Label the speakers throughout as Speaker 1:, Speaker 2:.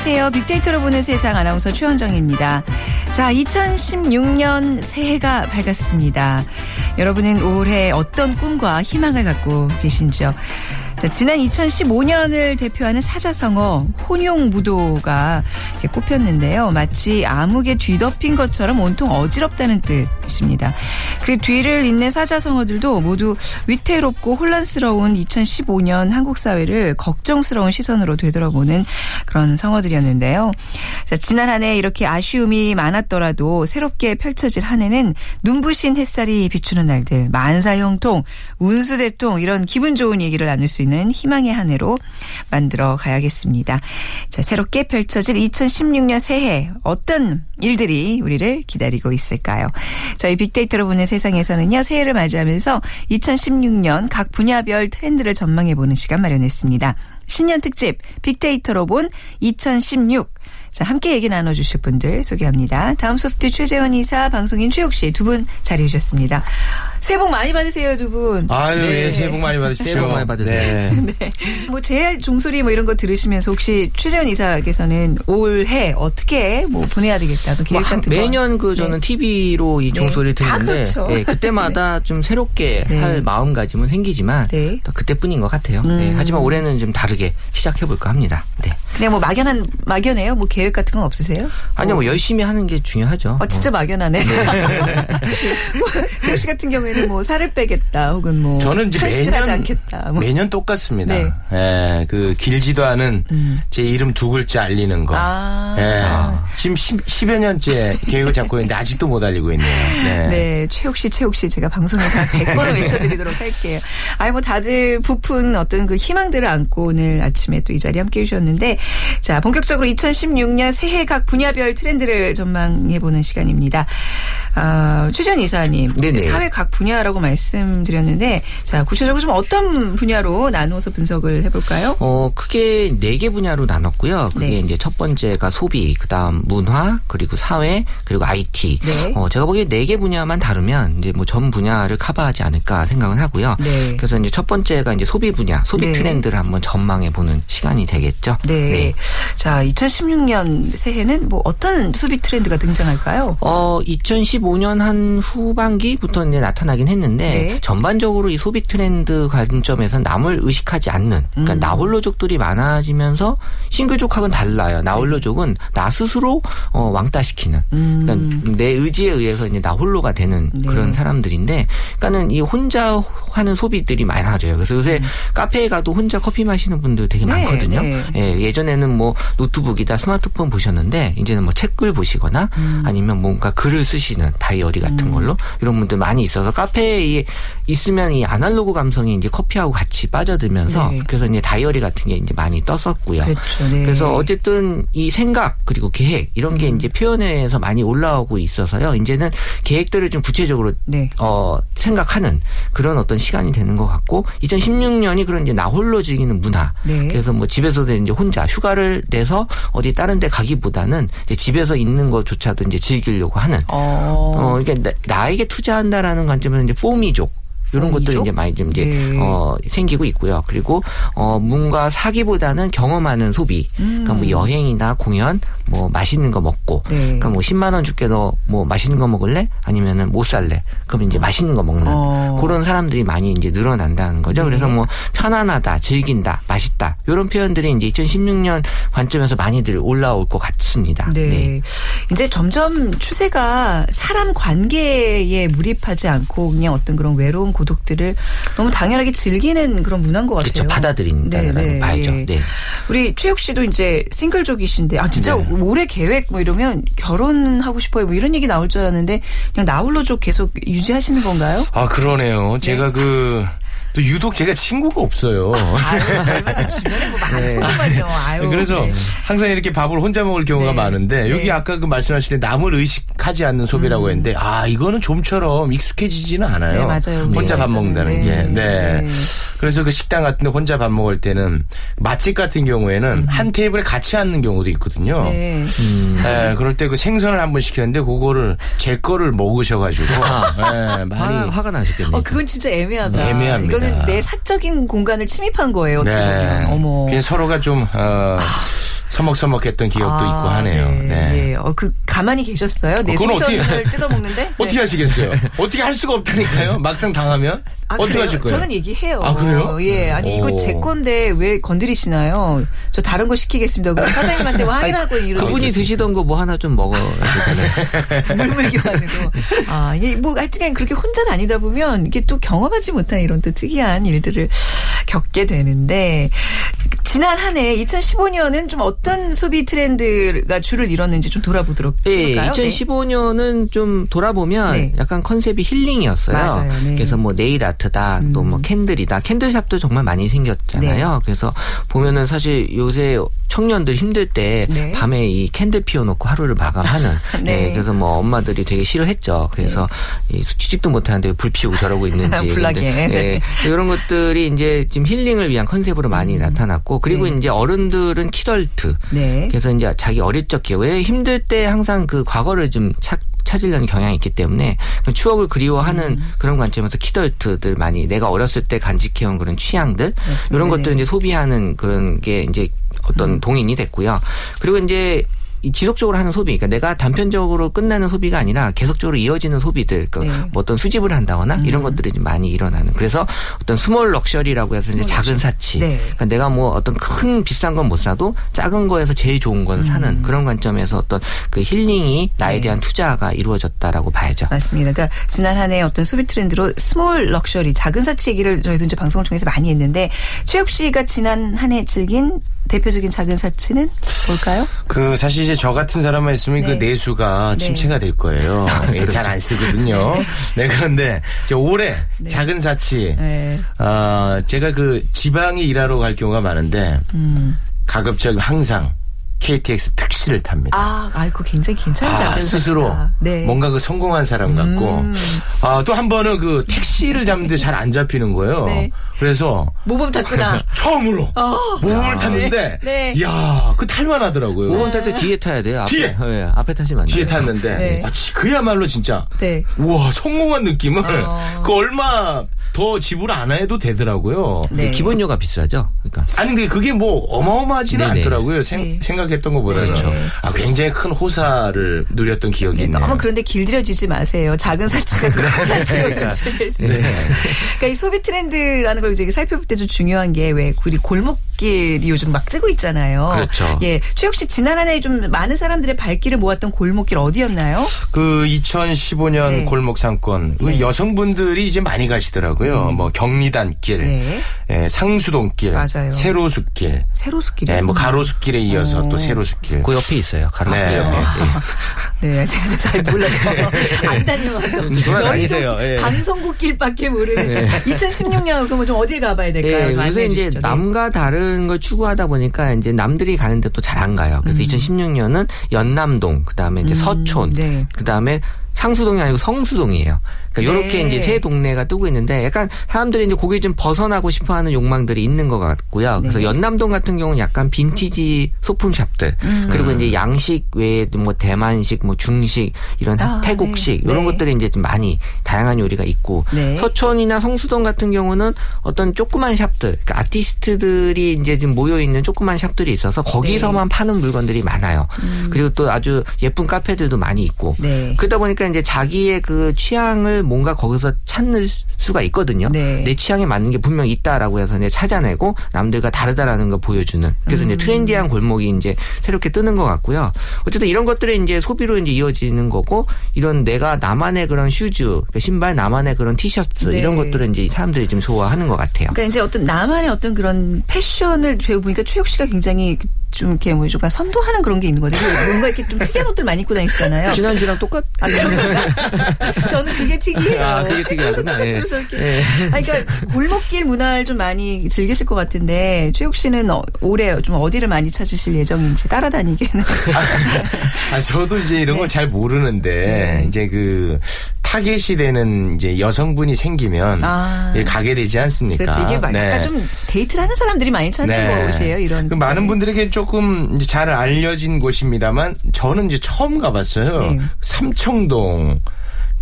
Speaker 1: 안녕하세요. 빅데이터로 보는 세상 아나운서 최현정입니다. 자, 2016년 새해가 밝았습니다. 여러분은 올해 어떤 꿈과 희망을 갖고 계신지요? 자, 지난 2015년을 대표하는 사자성어 혼용무도가 꼽혔는데요. 마치 암흑에 뒤덮인 것처럼 온통 어지럽다는 뜻입니다. 그 뒤를 잇는 사자성어들도 모두 위태롭고 혼란스러운 2015년 한국 사회를 걱정스러운 시선으로 되돌아보는 그런 성어들이었는데요. 자, 지난 한 해 이렇게 아쉬움이 많았더라도 새롭게 펼쳐질 한 해는 눈부신 햇살이 비추는 날들, 만사형통, 운수대통 이런 기분 좋은 얘기를 나눌 수 있는 희망의 한 해로 만들어 가야겠습니다. 자, 새롭게 펼쳐질 2016년 새해 어떤 일들이 우리를 기다리고 있을까요? 저희 빅데이터로 보는 세상에서는요, 새해를 맞이하면서 2016년 각 분야별 트렌드를 전망해 보는 시간 마련했습니다. 신년 특집 빅데이터로 본 2016. 자, 함께 얘기 나눠주실 분들 소개합니다. 다음 소프트 최재원 이사, 방송인 최욱 씨 두 분 자리해 주셨습니다. 새해 복 많이 받으세요, 두 분.
Speaker 2: 아유,
Speaker 1: 네.
Speaker 2: 예, 새해 복 많이 받으십시오.
Speaker 3: 새해 복 많이 받으세요.
Speaker 2: 네.
Speaker 1: 뭐 제할 종소리 뭐 이런 거 들으시면서 혹시 최재원 이사께서는 올해 어떻게 뭐 보내야 되겠다, 또 계획
Speaker 3: 뭐 한-
Speaker 1: 같은 거.
Speaker 3: 매년 그 저는 TV로 이
Speaker 1: 네.
Speaker 3: 종소리를
Speaker 1: 다
Speaker 3: 듣는데
Speaker 1: 그렇죠.
Speaker 3: 예, 그때마다 좀 새롭게
Speaker 1: 네.
Speaker 3: 할 마음가짐은 생기지만
Speaker 1: 네.
Speaker 3: 또 그때뿐인 것 같아요.
Speaker 1: 음.
Speaker 3: 예, 하지만 올해는 좀 다르게 시작해볼까 합니다. 네.
Speaker 1: 그냥 뭐 막연한 막연해요. 뭐 계획 같은 건 없으세요?
Speaker 3: 아니요, 뭐 열심히 하는 게 중요하죠.
Speaker 1: 어, 진짜 막연하네. 뭐, 재욱 씨 같은 경우에 는 뭐 살을 빼겠다, 혹은 뭐
Speaker 2: 저는 이제 매년
Speaker 1: 않겠다. 뭐.
Speaker 2: 매년 똑같습니다.
Speaker 1: 네. 음.
Speaker 2: 예, 그 길지도 않은 제 이름 두 글자 알리는 거.
Speaker 1: 아.
Speaker 2: 예. 지금 10, 여 년째 계획을 잡고 있는데 아직도 못 알리고 있네요. 네.
Speaker 1: 네, 최욱 씨, 최욱 씨 제가 방송에서 한 100번을 외쳐드리도록 할게요. 아니, 뭐 다들 부푼 어떤 그 희망들을 안고 오늘 아침에 또 이 자리에 함께 해주셨는데, 자, 본격적으로 2016년 새해 각 분야별 트렌드를 전망해보는 시간입니다. 아, 최전 이사님.
Speaker 3: 네네.
Speaker 1: 사회 각 분야라고 말씀드렸는데, 자, 구체적으로 좀 어떤 분야로 나누어서 분석을 해볼까요?
Speaker 3: 어, 크게 네 개 분야로 나눴고요. 그게
Speaker 1: 네.
Speaker 3: 이제 첫 번째가 소비, 그 다음 문화, 그리고 사회, 그리고 IT.
Speaker 1: 네.
Speaker 3: 어, 제가 보기에 네 개 분야만 다루면 이제 뭐 전 분야를 커버하지 않을까 생각을 하고요.
Speaker 1: 네.
Speaker 3: 그래서 이제 첫 번째가 이제 소비 분야, 소비
Speaker 1: 네.
Speaker 3: 트렌드를 한번 전망해 보는 시간이 되겠죠.
Speaker 1: 네. 자, 2016년 새해는 뭐 어떤 소비 트렌드가 등장할까요?
Speaker 3: 어, 2015년 한 후반기부터 이제 나타나 긴 했는데
Speaker 1: 네.
Speaker 3: 전반적으로 이 소비 트렌드 관점에서 남을 의식하지 않는 그러니까
Speaker 1: 음.
Speaker 3: 나홀로족들이 많아지면서 싱글족하고는 달라요. 나홀로족은 나 스스로 어, 왕따시키는
Speaker 1: 음.
Speaker 3: 그러니까 내 의지에 의해서 이제 나홀로가 되는
Speaker 1: 네.
Speaker 3: 그런 사람들인데 그러니까는 이 혼자 하는 소비들이 많아져요. 그래서 요새 카페에 가도 혼자 커피 마시는 분들 되게
Speaker 1: 음. 네,
Speaker 3: 많거든요.
Speaker 1: 네.
Speaker 3: 예, 예전에는 뭐 노트북이다 스마트폰 보셨는데 이제는 뭐 책을 보시거나
Speaker 1: 음.
Speaker 3: 아니면 뭔가 글을 쓰시는 다이어리 같은 걸로 이런 분들 많이 있어서 카페에 이- 있으면 이 아날로그 감성이 이제 커피하고 같이 빠져들면서
Speaker 1: 네.
Speaker 3: 그래서 이제 다이어리 같은 게 이제 많이 떴었고요.
Speaker 1: 그렇죠. 네.
Speaker 3: 그래서 어쨌든 이 생각 그리고 계획 이런
Speaker 1: 음.
Speaker 3: 게 이제 표현에서 많이 올라오고 있어서요. 이제는 계획들을 좀 구체적으로
Speaker 1: 네.
Speaker 3: 어, 생각하는 그런 어떤 시간이 되는 것 같고 2016년이 그런 이제 나 홀로 즐기는 문화.
Speaker 1: 네.
Speaker 3: 그래서 뭐 집에서도 이제 혼자 휴가를 내서 어디 다른 데 가기보다는 집에서 있는 것조차도 이제 즐기려고 하는
Speaker 1: 어.
Speaker 3: 어, 그러니까 나, 에게 투자한다라는 관점 에서 이제 포미족 이런? 것들이 이제 많이 좀 이제
Speaker 1: 네.
Speaker 3: 어 생기고 있고요. 그리고 어 뭔가 사기보다는 경험하는 소비. 그러니까 뭐 여행이나 공연, 뭐 맛있는 거 먹고.
Speaker 1: 음. 네.
Speaker 3: 그러니까 뭐 10만 원 줄게 너 뭐 맛있는 거 먹을래? 아니면은 못 살래? 그럼 이제 맛있는 거 먹는
Speaker 1: 어.
Speaker 3: 그런 사람들이 많이 이제 늘어난다는 거죠.
Speaker 1: 네.
Speaker 3: 그래서 뭐 편안하다, 즐긴다, 맛있다 이런 표현들이 이제 2016년 관점에서 많이들 올라올 것 같습니다.
Speaker 1: 네. 이제 점점 추세가 사람 관계에 몰입하지 않고 그냥 어떤 그런 외로운 고독들을 너무 당연하게 즐기는 그런 문화인 것 같아요.
Speaker 3: 그렇죠. 받아들인다라고 봐야죠. 네.
Speaker 1: 우리 최욱 씨도 이제 싱글족이신데 아 진짜
Speaker 2: 네.
Speaker 1: 올해 계획 뭐 이러면 결혼하고 싶어요 뭐 이런 얘기 나올 줄 알았는데 그냥 나홀로족 계속 유지하시는 건가요?
Speaker 2: 아 그러네요. 제가 그. 또 유독 제가 친구가 없어요.
Speaker 1: 아유, 주변에 뭐 많더만요. 아유.
Speaker 2: 네, 그래서
Speaker 1: 네.
Speaker 2: 항상 이렇게 밥을 혼자 먹을 경우가
Speaker 1: 네.
Speaker 2: 많은데 여기
Speaker 1: 네.
Speaker 2: 아까 그 말씀하실 때 남을 의식하지 않는 소비라고 했는데 아 이거는 좀처럼 익숙해지지는 않아요.
Speaker 1: 네, 맞아요.
Speaker 2: 혼자 밥
Speaker 1: 네.
Speaker 2: 먹는다는 게.
Speaker 1: 네.
Speaker 2: 네.
Speaker 1: 네.
Speaker 2: 그래서 그 식당 같은 데 혼자 밥 먹을 때는 맛집 같은 경우에는 한 테이블에 같이 앉는 경우도 있거든요.
Speaker 1: 음. 네.
Speaker 2: 네, 그럴 때 그 생선을 한 번 시켰는데 그거를 제 거를 먹으셔가지고 네, 많이
Speaker 3: 화, 화가 나셨겠네요.
Speaker 1: 어, 그건 진짜 애매하다.
Speaker 2: 애매합니다.
Speaker 1: 이거는 내 사적인 공간을 침입한 거예요. 어떻게 보면. 어머.
Speaker 2: 그냥 서로가 좀 어, 서먹서먹했던 기억도 있고 하네요.
Speaker 1: 네.
Speaker 2: 네.
Speaker 1: 네. 어, 그 가만히 계셨어요? 내
Speaker 2: 어떻게-
Speaker 1: 생선을 뜯어먹는데?
Speaker 2: 어떻게
Speaker 1: 네.
Speaker 2: 하시겠어요? 어떻게 할 수가 없다니까요? 막상 당하면
Speaker 1: 아,
Speaker 2: 어떻게
Speaker 1: 그래요?
Speaker 2: 하실 거예요?
Speaker 1: 저는 얘기해요.
Speaker 2: 아, 그래요?
Speaker 1: 예. 아니, 이거
Speaker 2: 오.
Speaker 1: 제 건데 왜 건드리시나요? 저 다른 거 시키겠습니다. 그럼 사장님한테 뭐 확인하고 이러고.
Speaker 3: 그분이 드시던 거 뭐 하나 좀 먹어야 되잖아요.
Speaker 1: 물물 교환으로. 아, 이게 뭐 하여튼 그렇게 혼자 다니다 보면 이게 또 경험하지 못한 이런 또 특이한 일들을 겪게 되는데 지난 한 해 2015년은 좀 어떤 소비 트렌드가 주를 이뤘는지 좀 돌아보도록
Speaker 3: 네,
Speaker 1: 해볼까요?
Speaker 3: 2015년은 좀 돌아보면
Speaker 1: 네.
Speaker 3: 약간 컨셉이 힐링이었어요.
Speaker 1: 맞아요, 네.
Speaker 3: 그래서 뭐 네일 아트다, 또뭐 candle이다. candle shop도 정말 많이 생겼잖아요.
Speaker 1: 네.
Speaker 3: 그래서 보면은 사실 요새 청년들 힘들 때
Speaker 1: 네.
Speaker 3: 밤에 이 candle 피워놓고 하루를 마감하는.
Speaker 1: 네.
Speaker 3: 네, 그래서 뭐 엄마들이 되게 싫어했죠. 그래서 이 취직도 못하는데 왜불 피우고 저러고 있는지.
Speaker 1: 불나게.
Speaker 3: 근데, 네, 이런 것들이 이제 지금 힐링을 위한 컨셉으로 많이 나타났고 그리고
Speaker 1: 네.
Speaker 3: 이제 어른들은 키덜트.
Speaker 1: 네.
Speaker 3: 그래서 이제 자기 어릴 적 기억, 왜 힘들 때 항상 그 과거를 좀 찾, 찾으려는 경향이 있기 때문에 그 추억을 그리워하는
Speaker 1: 음.
Speaker 3: 그런 관점에서 키덜트들 많이 내가 어렸을 때 간직해온 그런 취향들
Speaker 1: 맞습니다.
Speaker 3: 이런 것들을
Speaker 1: 네.
Speaker 3: 이제 소비하는 그런 게 이제 어떤 동인이 됐고요. 그리고 이제 이 지속적으로 하는 소비, 그러니까 내가 단편적으로 끝나는 소비가 아니라 계속적으로 이어지는 소비들, 그러니까
Speaker 1: 네. 음.
Speaker 3: 뭐 어떤 수집을 한다거나 이런 것들이 좀 많이 일어나는. 그래서 어떤 small luxury라고 해서 이제 작은 사치.
Speaker 1: 네.
Speaker 3: 그러니까 내가 뭐 어떤 큰 비싼 건 못 사도 작은 거에서 제일 좋은 걸 사는 그런 관점에서 어떤 그 힐링이 나에
Speaker 1: 음. 네.
Speaker 3: 대한 투자가 이루어졌다라고 봐야죠.
Speaker 1: 맞습니다. 그러니까 지난 한 해 어떤 소비 트렌드로 small luxury, 작은 사치 얘기를 저희도 이제 방송을 통해서 많이 했는데 최욱 씨가 지난 한 해 즐긴 대표적인 작은 사치는 뭘까요?
Speaker 2: 그 사실 이제 저 같은 사람만 있으면
Speaker 1: 네.
Speaker 2: 그 내수가
Speaker 1: 네.
Speaker 2: 침체가 될 거예요. 잘안 쓰거든요. 네 그런데 이제 올해 작은 사치.
Speaker 1: 네.
Speaker 2: 아 제가 그 지방에 일하러 갈 경우가 많은데
Speaker 1: 음.
Speaker 2: 가급적 항상 KTX 특시를 탑니다.
Speaker 1: 아, 아이고 굉장히 괜찮은
Speaker 2: 아,
Speaker 1: 작은
Speaker 2: 스스로.
Speaker 1: 네. 음.
Speaker 2: 뭔가 그 성공한 사람 같고 아, 또 한 번은 그 택시를 잡는데 잘 안 잡히는 거예요.
Speaker 1: 네.
Speaker 2: 그래서
Speaker 1: 모범 탔구나.
Speaker 2: 처음으로 모범을 탔는데
Speaker 1: 네.
Speaker 2: 이야 그 탈만하더라고요.
Speaker 3: 모범 탈 때 뒤에 타야 돼요. 앞에,
Speaker 2: 뒤에?
Speaker 3: 네, 앞에 타시면 안 돼요.
Speaker 2: 뒤에 탔는데
Speaker 1: 네.
Speaker 2: 아, 지- 그야말로 진짜
Speaker 1: 네.
Speaker 2: 우와 성공한 느낌을
Speaker 1: 어.
Speaker 2: 그 얼마 더 지불 안 해도 되더라고요.
Speaker 1: 네.
Speaker 3: 기본료가 비싸죠. 그러니까
Speaker 2: 아니 근데 그게 뭐 어마어마하지는
Speaker 3: 네네.
Speaker 2: 않더라고요. 생,
Speaker 1: 네.
Speaker 2: 생각했던 것보다
Speaker 3: 그렇죠.
Speaker 2: 아, 굉장히 큰 호사를 누렸던 기억이
Speaker 1: 네,
Speaker 2: 있네요.
Speaker 1: 너무 그런데 길들여지지 마세요. 작은 사치가 큰 사치로 연출될 수 있어요. 그러니까 이 소비 트렌드라는 걸 이제 살펴볼 때 좀 중요한 게 왜 우리 골목길이 요즘 막 뜨고 있잖아요.
Speaker 3: 그렇죠.
Speaker 1: 예, 최욱 씨 지난 한 해 좀 많은 사람들의 발길을 모았던 골목길 어디였나요?
Speaker 2: 그 2015년
Speaker 1: 네.
Speaker 2: 골목 상권 그 여성분들이 이제 많이 가시더라고요. 뭐 경리단길,
Speaker 1: 음. 네.
Speaker 2: 예, 상수동길,
Speaker 1: 맞아요.
Speaker 2: 세로숲길,
Speaker 1: 세로수길이요.
Speaker 2: 예, 뭐 가로수길에 이어서 또 세로숲길.
Speaker 3: 그 옆에 있어요. 가로
Speaker 2: 네.
Speaker 3: 옆에. 예.
Speaker 1: 네, 제가 잘 몰라요. 안 다녀와서.
Speaker 3: 돌아다니세요. 예.
Speaker 1: 방송국길밖에 모르는. 2016년 그럼 좀 어딜 가봐야 될까요?
Speaker 3: 예,
Speaker 1: 좀
Speaker 3: 요새 이제
Speaker 1: 주시죠. 네.
Speaker 3: 남과 다른 걸 추구하다 보니까 이제 남들이 가는데 또 잘 안 가요. 그래서 2016년은 연남동, 그 다음에 이제 서촌,
Speaker 1: 네.
Speaker 3: 그 다음에 상수동이 아니고 성수동이에요. 그러니까
Speaker 1: 네.
Speaker 3: 이렇게 이제 세 동네가 뜨고 있는데 약간 사람들이 이제 거기 좀 벗어나고 싶어 하는 욕망들이 있는 것 같고요. 그래서
Speaker 1: 네.
Speaker 3: 연남동 같은 경우는 약간 빈티지 소품샵들
Speaker 1: 음.
Speaker 3: 그리고 이제 양식 외에도 뭐 대만식, 뭐 중식 이런
Speaker 1: 아,
Speaker 3: 태국식
Speaker 1: 네.
Speaker 3: 이런
Speaker 1: 네.
Speaker 3: 것들이 이제 좀 많이 다양한 요리가 있고
Speaker 1: 네.
Speaker 3: 서촌이나 성수동 같은 경우는 어떤 조그만 샵들, 그러니까 아티스트들이 이제 좀 모여 있는 조그만 샵들이 있어서 거기서만
Speaker 1: 네.
Speaker 3: 파는 물건들이 많아요. 그리고 또 아주 예쁜 카페들도 많이 있고.
Speaker 1: 음. 네.
Speaker 3: 그러다 보니까 이제 자기의 그 취향을 뭔가 거기서 찾는 수가 있거든요.
Speaker 1: 네.
Speaker 3: 내 취향에 맞는 게 분명 있다라고 있다라고 해서 이제 찾아내고 남들과 다르다라는 걸 보여주는 그래서
Speaker 1: 음.
Speaker 3: 이제 트렌디한 골목이 이제 새롭게 뜨는 것 같고요. 어쨌든 이런 것들이 이제 소비로 이제 이어지는 거고 이런 내가 나만의 그런 슈즈, 그러니까 신발, 나만의 그런 티셔츠
Speaker 1: 네.
Speaker 3: 이런 것들은 이제 사람들이 좀 좋아하는 것 같아요.
Speaker 1: 그러니까 이제 어떤 나만의 어떤 그런 패션을 배워보니까 최욱 씨가 굉장히 좀 이렇게 뭐 약간 선도하는 그런 게 있는 거죠. 뭔가 이렇게 좀 특이한 옷들 많이 입고 다니시잖아요.
Speaker 3: 지난주랑 똑같.
Speaker 1: 아? 저는 그게 특이해요.
Speaker 3: 아, 그게 특이하구나. 예.
Speaker 1: 그래서 이렇게. 아니, 그러니까 골목길 문화를 좀 많이 즐기실 것 같은데 최욱 씨는 어, 올해 좀 어디를 많이 찾으실 예정인지 따라다니기는.
Speaker 2: 아, 저도 이제 이런 걸잘 모르는데
Speaker 1: 네.
Speaker 2: 이제 그 타겟이 되는 이제 여성분이 생기면
Speaker 1: 아.
Speaker 2: 예, 가게 되지 않습니까?
Speaker 1: 그렇죠. 이게 막 약간
Speaker 2: 네.
Speaker 1: 좀 데이트를 하는 사람들이 많이 찾는 곳이에요. 이런.
Speaker 2: 그 많은 분들에게 조금 이제 잘 알려진 곳입니다만 저는 이제 처음 가봤어요.
Speaker 1: 네.
Speaker 2: 삼청동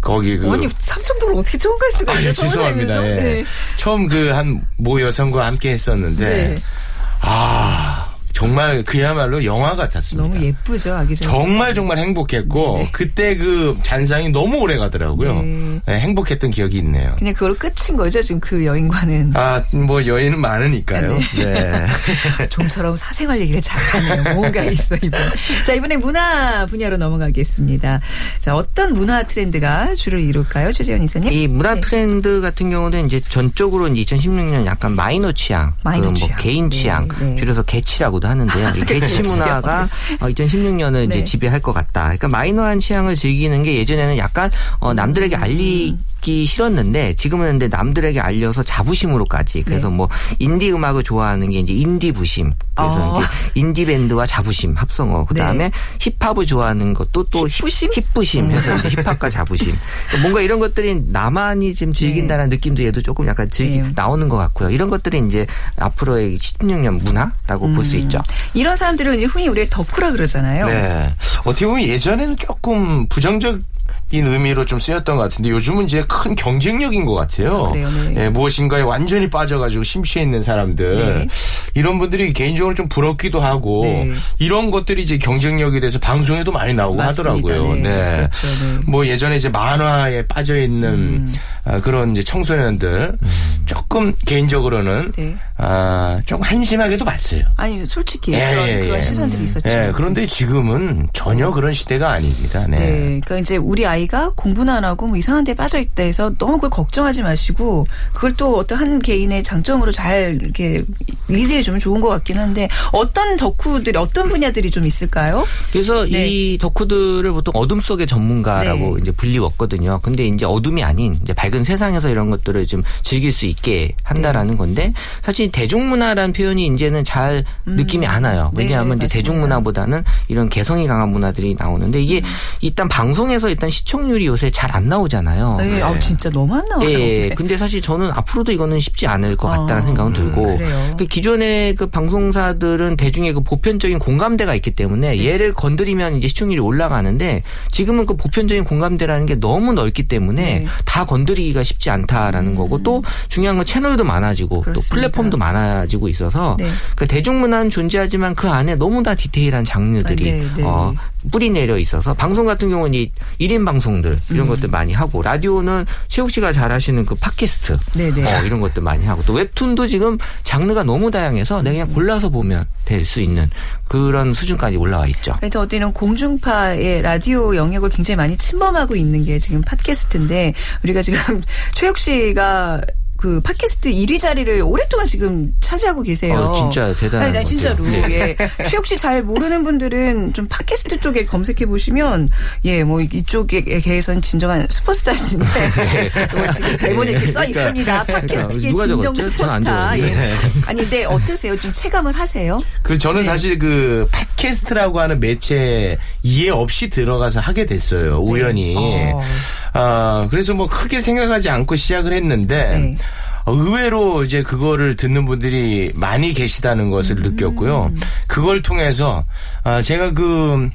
Speaker 2: 거기 그
Speaker 1: 아니 삼청동을 어떻게 처음 갈 수가
Speaker 2: 아,
Speaker 1: 있어요?
Speaker 2: 죄송합니다. 예.
Speaker 1: 네.
Speaker 2: 처음 그 한 모 여성과 함께 했었는데
Speaker 1: 네.
Speaker 2: 아 정말 그야말로 영화 같았습니다.
Speaker 1: 너무 예쁘죠, 아기자.
Speaker 2: 정말 정말 행복했고
Speaker 1: 네네.
Speaker 2: 그때 그 잔상이 너무 오래 가더라고요.
Speaker 1: 네.
Speaker 2: 네, 행복했던 기억이 있네요.
Speaker 1: 그냥 그걸로 끝인 거죠, 지금 그 여인과는.
Speaker 2: 아, 뭐 여인은 많으니까요. 네.
Speaker 1: 좀처럼 사생활 얘기를 잘하네요. 뭔가 있어, 이번. 자, 이번에 문화 분야로 넘어가겠습니다. 자, 어떤 문화 트렌드가 주를 이룰까요, 최재현 이사님?
Speaker 3: 이 문화
Speaker 1: 네.
Speaker 3: 트렌드 같은 경우는 이제 전적으로 이제 2016년 약간 마이너 취향,
Speaker 1: 마이너
Speaker 3: 뭐
Speaker 1: 취향.
Speaker 3: 개인 취향,
Speaker 1: 네, 네.
Speaker 3: 줄여서 개취라고 도 하는데요. 이 개취
Speaker 1: 개취요.
Speaker 3: 문화가 어, 2016년을 이제
Speaker 1: 네.
Speaker 3: 지배할 것 같다. 그러니까 마이너한 취향을 즐기는 게 예전에는 약간 어, 남들에게
Speaker 1: 음.
Speaker 3: 알리 기 싫었는데 지금은 근데 남들에게 알려서 자부심으로까지 그래서
Speaker 1: 네.
Speaker 3: 뭐 인디 음악을 좋아하는 게 이제 인디 부심. 그래서
Speaker 1: 어.
Speaker 3: 이제 인디 밴드와 자부심 합성어. 그다음에 힙합을 좋아하는 것도 또
Speaker 1: 힙부심?
Speaker 3: 힙, 힙부심 해서 이제 힙합과 자부심. 그러니까 뭔가 이런 것들이 나만이 좀 즐긴다는 느낌도 얘도 조금 약간 즐기
Speaker 1: 네.
Speaker 3: 나오는 것 같고요. 이런 것들이 이제 앞으로의 16년 문화라고 볼수
Speaker 1: 음.
Speaker 3: 있죠.
Speaker 1: 이런 사람들은 이제 흔히 우리가 덕후라 그러잖아요.
Speaker 2: 네. 어떻게 보면 예전에는 조금 부정적 인 의미로 좀 쓰였던 것 같은데 요즘은 이제 큰 경쟁력인 것 같아요.
Speaker 1: 아, 그래요? 네.
Speaker 2: 예, 무엇인가에 완전히 빠져가지고 심취해 있는 사람들
Speaker 1: 네.
Speaker 2: 이런 분들이 개인적으로 좀 부럽기도 하고
Speaker 1: 네.
Speaker 2: 이런 것들이 이제 경쟁력이 돼서 방송에도 많이 나오고
Speaker 1: 맞습니다.
Speaker 2: 하더라고요.
Speaker 1: 네. 그렇죠. 네.
Speaker 2: 뭐 예전에 이제 만화에 빠져 있는
Speaker 1: 음.
Speaker 2: 아, 그런 이제 청소년들 조금 개인적으로는
Speaker 1: 네.
Speaker 2: 아, 좀 한심하게도 봤어요.
Speaker 1: 아니, 솔직히
Speaker 2: 예,
Speaker 1: 그런,
Speaker 2: 예,
Speaker 1: 그런
Speaker 2: 예.
Speaker 1: 시선들이 있었죠.
Speaker 2: 예, 그런데 지금은 전혀 그런 시대가 아닙니다. 네.
Speaker 1: 네. 그러니까 이제 우리 아이가 공부는 안 하고 뭐 이상한 데 빠져 있다 해서 너무 그걸 걱정하지 마시고 그걸 또 어떤 한 개인의 장점으로 잘 이렇게 리드해 주면 좋은 것 같긴 한데 어떤 덕후들이 어떤 분야들이 좀 있을까요?
Speaker 3: 그래서
Speaker 1: 네.
Speaker 3: 이 덕후들을 보통 어둠 속의 전문가라고
Speaker 1: 네.
Speaker 3: 이제 불리웠거든요. 근데 이제 어둠이 아닌 이제 밝은 세상에서 이런 것들을 좀 즐길 수 있게 한다라는
Speaker 1: 네.
Speaker 3: 건데 사실 대중문화라는 표현이 이제는 잘 느낌이 안 와요.
Speaker 1: 네,
Speaker 3: 왜냐하면 이제
Speaker 1: 맞습니다.
Speaker 3: 대중문화보다는 이런 개성이 강한 문화들이 나오는데 이게 일단 방송에서 일단 시청률이 요새 잘 안 나오잖아요.
Speaker 1: 네. 아 진짜 너무 안 나와요.
Speaker 3: 예,
Speaker 1: 네.
Speaker 3: 근데 사실 저는 앞으로도 이거는 쉽지 않을 것 같다는
Speaker 1: 아,
Speaker 3: 생각은 들고
Speaker 1: 그래요.
Speaker 3: 그 기존의 그 방송사들은 대중의 그 보편적인 공감대가 있기 때문에
Speaker 1: 네.
Speaker 3: 얘를 건드리면 이제 시청률이 올라가는데 지금은 그 보편적인 공감대라는 게 너무 넓기 때문에
Speaker 1: 네. 음.
Speaker 3: 다 건드리기가 쉽지 않다라는 거고 또 중요한 건 채널도 많아지고
Speaker 1: 그렇습니다.
Speaker 3: 또 플랫폼도 많아지고 있어서
Speaker 1: 네.
Speaker 3: 그 대중문화는 존재하지만 그 안에 너무나 디테일한 장르들이
Speaker 1: 아, 네, 네.
Speaker 3: 어, 뿌리 내려 있어서 방송 같은 경우는 이 1인 방송들 이런
Speaker 1: 음.
Speaker 3: 것들 많이 하고 라디오는 최욱 씨가 잘 하시는 그 팟캐스트
Speaker 1: 네, 네.
Speaker 3: 어, 이런 것들 많이 하고 또 웹툰도 지금 장르가 너무 다양해서 내가 그냥 골라서 보면 될 수 있는 그런 수준까지 올라와 있죠.
Speaker 1: 그래서 어떤 이런 공중파의 라디오 영역을 굉장히 많이 침범하고 있는 게 지금 팟캐스트인데 우리가 지금 최욱 씨가 그 팟캐스트 1위 자리를 오랫동안 지금 차지하고 계세요.
Speaker 3: 어, 진짜 대단한
Speaker 1: 아니, 진짜로.
Speaker 3: 네.
Speaker 1: 예. 최욱 씨 잘 모르는 분들은 좀 팟캐스트 쪽에 검색해 보시면 예, 뭐 이쪽에 계선 진정한 슈퍼스타신데 뭐 지금 대본에 이렇게 써 있습니다. 팟캐스트계
Speaker 3: 네. 누가
Speaker 1: 진정 슈퍼스타. 예. 아니, 근데 어떠세요? 좀 체감을 하세요?
Speaker 2: 그 저는
Speaker 1: 네.
Speaker 2: 사실 그 팟캐스트라고 하는 매체 이해 없이 들어가서 하게 됐어요. 우연히.
Speaker 1: 어.
Speaker 2: 아, 그래서 뭐 크게 생각하지 않고 시작을 했는데
Speaker 1: 네.
Speaker 2: 어, 의외로 이제 그거를 듣는 분들이 많이 계시다는 것을
Speaker 1: 음.
Speaker 2: 느꼈고요. 그걸 통해서 아, 제가 그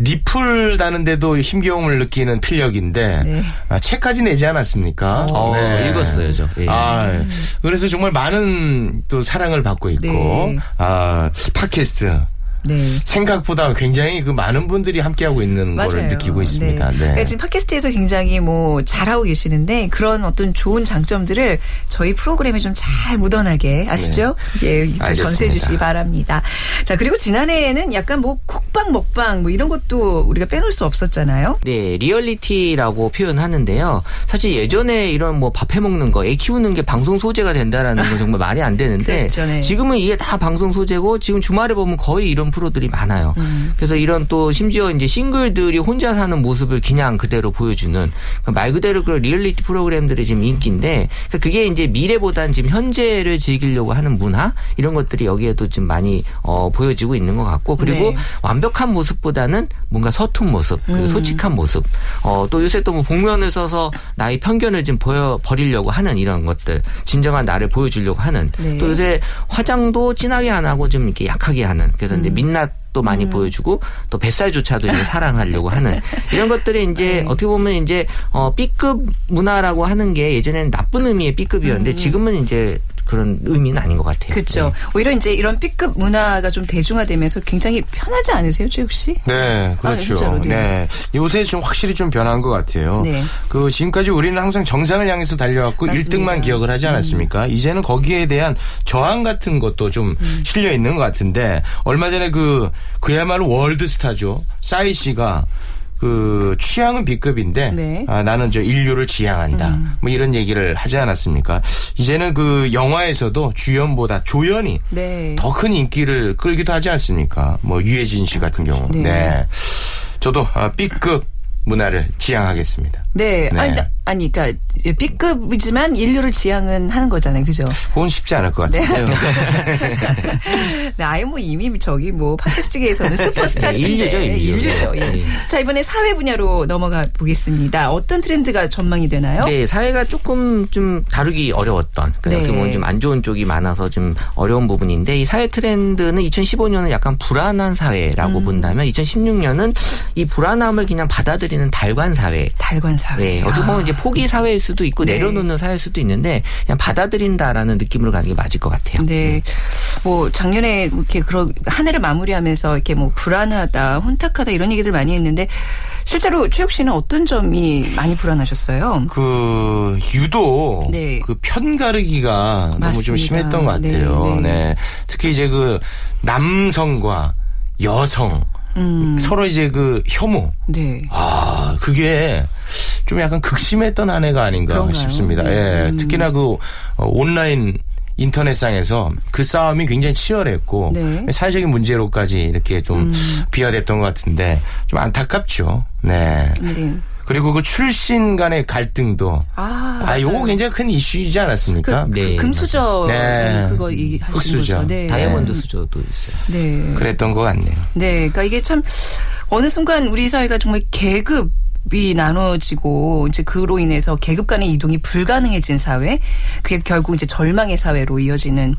Speaker 2: 리플 다는데도 힘겨움을 느끼는 필력인데
Speaker 1: 네.
Speaker 2: 아, 책까지 내지 않았습니까?
Speaker 3: 어, 읽었어요, 저. 예.
Speaker 2: 아, 그래서 정말 많은 또 사랑을 받고 있고
Speaker 1: 네.
Speaker 2: 아, 팟캐스트
Speaker 1: 네.
Speaker 2: 생각보다 굉장히 그 많은 분들이 함께하고 있는 거를 느끼고 있습니다. 네.
Speaker 1: 그러니까 지금 팟캐스트에서 굉장히 뭐 잘하고 계시는데 그런 어떤 좋은 장점들을 저희 프로그램에 좀 잘 묻어나게 아시죠? 예, 좀
Speaker 2: 네. 알겠습니다.
Speaker 1: 전수해 주시기 바랍니다. 자, 그리고 지난해에는 약간 뭐 쿡방 먹방 뭐 이런 것도 우리가 빼놓을 수 없었잖아요.
Speaker 3: 네, 리얼리티라고 표현하는데요. 사실 예전에 이런 뭐 밥 해 먹는 거, 애 키우는 게 방송 소재가 된다라는 건 정말 말이 안 되는데
Speaker 1: 그렇죠, 네.
Speaker 3: 지금은 이게 다 방송 소재고 지금 주말에 보면 거의 이런 프로들이 많아요.
Speaker 1: 음.
Speaker 3: 그래서 이런 또 심지어 이제 싱글들이 혼자 사는 모습을 그냥 그대로 보여주는 그러니까 말 그대로 그 리얼리티 프로그램들이 지금 인기인데 그러니까 그게 이제 미래보단 지금 현재를 즐기려고 하는 문화 이런 것들이 여기에도 좀 많이 어, 보여지고 있는 것 같고 그리고
Speaker 1: 네.
Speaker 3: 완벽한 모습보다는 뭔가 서툰 모습, 그리고
Speaker 1: 음.
Speaker 3: 솔직한 모습. 어, 또 요새 또 뭐 복면을 써서 나의 편견을 좀 보여 버리려고 하는 이런 것들, 진정한 나를 보여주려고 하는.
Speaker 1: 네.
Speaker 3: 또 요새 화장도 진하게 안 하고 좀 이렇게 약하게 하는. 그래서
Speaker 1: 음.
Speaker 3: 이제 민낯 도 많이 보여주고 또 뱃살조차도 이제 사랑하려고 하는 이런 것들이
Speaker 1: 네.
Speaker 3: 이제 어떻게 보면 이제 어 B급 문화라고 하는 게 예전에는 나쁜 의미의 B급이었는데 지금은 이제 그런 의미는 아닌 것 같아요.
Speaker 1: 그렇죠.
Speaker 3: 네.
Speaker 1: 오히려 이제 이런 B급 문화가 좀 대중화되면서 굉장히 편하지 않으세요, 최욱 씨?
Speaker 2: 네,
Speaker 1: 아,
Speaker 2: 그렇죠.
Speaker 1: 진짜로, 네.
Speaker 2: 네. 요새 좀 확실히 좀 변한 것 같아요.
Speaker 1: 네.
Speaker 2: 그 지금까지 우리는 항상 정상을 향해서 달려왔고
Speaker 1: 맞습니다.
Speaker 2: 1등만 기억을 하지 않았습니까? 이제는 거기에 대한 저항 같은 것도 좀
Speaker 1: 음.
Speaker 2: 실려 있는 것 같은데 얼마 전에 그 그야말로 월드 스타죠. 싸이 씨가 그 취향은 B급인데
Speaker 1: 네. 음.
Speaker 2: 아, 나는 저 인류를 지향한다. 뭐 이런 얘기를 하지 않았습니까? 이제는 그 영화에서도 주연보다 조연이
Speaker 1: 네.
Speaker 2: 더큰 인기를 끌기도 하지 않습니까? 뭐 유해진 씨 같은 경우.
Speaker 1: 네.
Speaker 2: 네. 저도 아, B급 문화를 지향하겠습니다.
Speaker 1: 네.
Speaker 2: 네.
Speaker 1: 아니, 나- 아니, 그러니까 B급이지만 인류를 지향은 하는 거잖아요, 그죠?
Speaker 2: 그건 쉽지 않을 것 같은데요.
Speaker 1: 네, 아예 뭐 이미 저기 뭐 팟캐스트계에서는 슈퍼스타신데
Speaker 3: 인류죠, 인류.
Speaker 1: 인류죠. 예.
Speaker 3: 네.
Speaker 1: 자 이번에 사회 분야로 넘어가 보겠습니다. 어떤 트렌드가 전망이 되나요?
Speaker 3: 네, 사회가 조금 좀 다루기 어려웠던, 그러니까
Speaker 1: 네.
Speaker 3: 어떻게 보면 좀안 좋은 쪽이 많아서 좀 어려운 부분인데 이 사회 트렌드는 2015년은 약간 불안한 사회라고
Speaker 1: 음.
Speaker 3: 본다면 2016년은 이 불안함을 그냥 받아들이는 달관 사회.
Speaker 1: 달관 사회.
Speaker 3: 네, 어떻게 보면 이제 포기 사회일 수도 있고
Speaker 1: 네.
Speaker 3: 내려놓는 사회일 수도 있는데 그냥 받아들인다라는 느낌으로 가는 게 맞을 것 같아요.
Speaker 1: 네. 뭐 작년에 이렇게 그런 한 해를 마무리하면서 이렇게 뭐 불안하다, 혼탁하다 이런 얘기들 많이 했는데 실제로 최욱 씨는 어떤 점이 많이 불안하셨어요?
Speaker 2: 그 유독
Speaker 1: 네.
Speaker 2: 그 편가르기가 너무 좀
Speaker 1: 맞습니다.
Speaker 2: 심했던 것 같아요.
Speaker 1: 네,
Speaker 2: 네,
Speaker 1: 네.
Speaker 2: 특히 이제 그 남성과 여성
Speaker 1: 음.
Speaker 2: 서로 이제 그 혐오.
Speaker 1: 네.
Speaker 2: 아, 그게 좀 약간 극심했던 한 해가 아닌가
Speaker 1: 그런가요?
Speaker 2: 싶습니다.
Speaker 1: 네.
Speaker 2: 예.
Speaker 1: 음.
Speaker 2: 특히나 그 어, 온라인 인터넷상에서 그 싸움이 굉장히 치열했고
Speaker 1: 네. 음.
Speaker 2: 사회적인 문제로까지 이렇게 좀 비화됐던 것 같은데 좀 안타깝죠. 네.
Speaker 1: 네.
Speaker 2: 그리고 그 출신 간의 갈등도
Speaker 1: 아,
Speaker 2: 아, 요거. 굉장히 큰 이슈이지 않았습니까?
Speaker 1: 그,
Speaker 3: 네,
Speaker 1: 그 금수저
Speaker 2: 네.
Speaker 1: 그거
Speaker 2: 흑수저.
Speaker 1: 거죠. 네.
Speaker 3: 다이아몬드 수저도 있어요.
Speaker 1: 네.
Speaker 2: 그랬던 것 같네요.
Speaker 1: 네, 그러니까 이게 참 어느 순간 우리 사회가 정말 계급 이 나눠지고 이제 그로 인해서 계급 간의 이동이 불가능해진 사회, 그게 결국 이제 절망의 사회로 이어지는